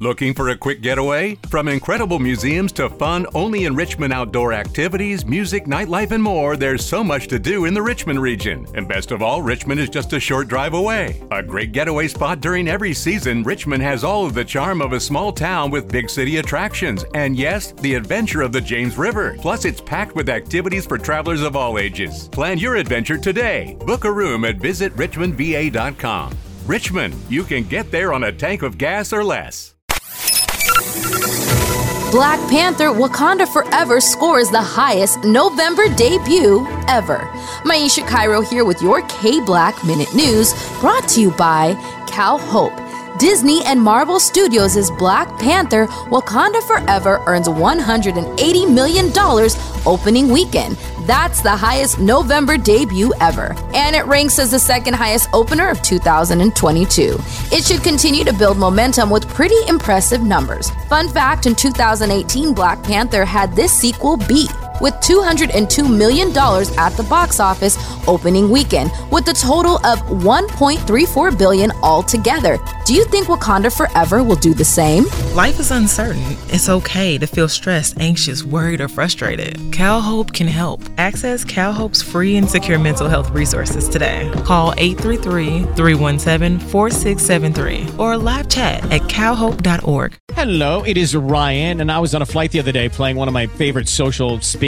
Looking for a quick getaway? From incredible museums to fun, only in Richmond outdoor activities, music, nightlife, and more, there's so much to do in the Richmond region. And best of all, Richmond is just a short drive away. A great getaway spot during every season, Richmond has all of the charm of a small town with big city attractions. And yes, the adventure of the James River. Plus, it's packed with activities for travelers of all ages. Plan your adventure today. Book a room at visitrichmondva.com. Richmond, you can get there on a tank of gas or less. Black Panther Wakanda Forever scores the highest November debut ever. Maisha Cairo here with your K Black Minute News, brought to you by CalHope. Disney and Marvel Studios' Black Panther Wakanda Forever earns $180 million opening weekend. That's the highest November debut ever, and it ranks as the second highest opener of 2022. It should continue to build momentum with pretty impressive numbers. Fun fact in 2018, Black Panther had this sequel beat with $202 million at the box office opening weekend, with a total of 1.34 billion altogether. Do you think Wakanda Forever will do the same? Life is uncertain. It's okay to feel stressed, anxious, worried, or frustrated. CalHope can help. Access CalHope's free and secure mental health resources today. Call 833-317-4673 or live chat at calhope.org. Hello, it is Ryan, and I was on a flight the other day playing one of my favorite social spin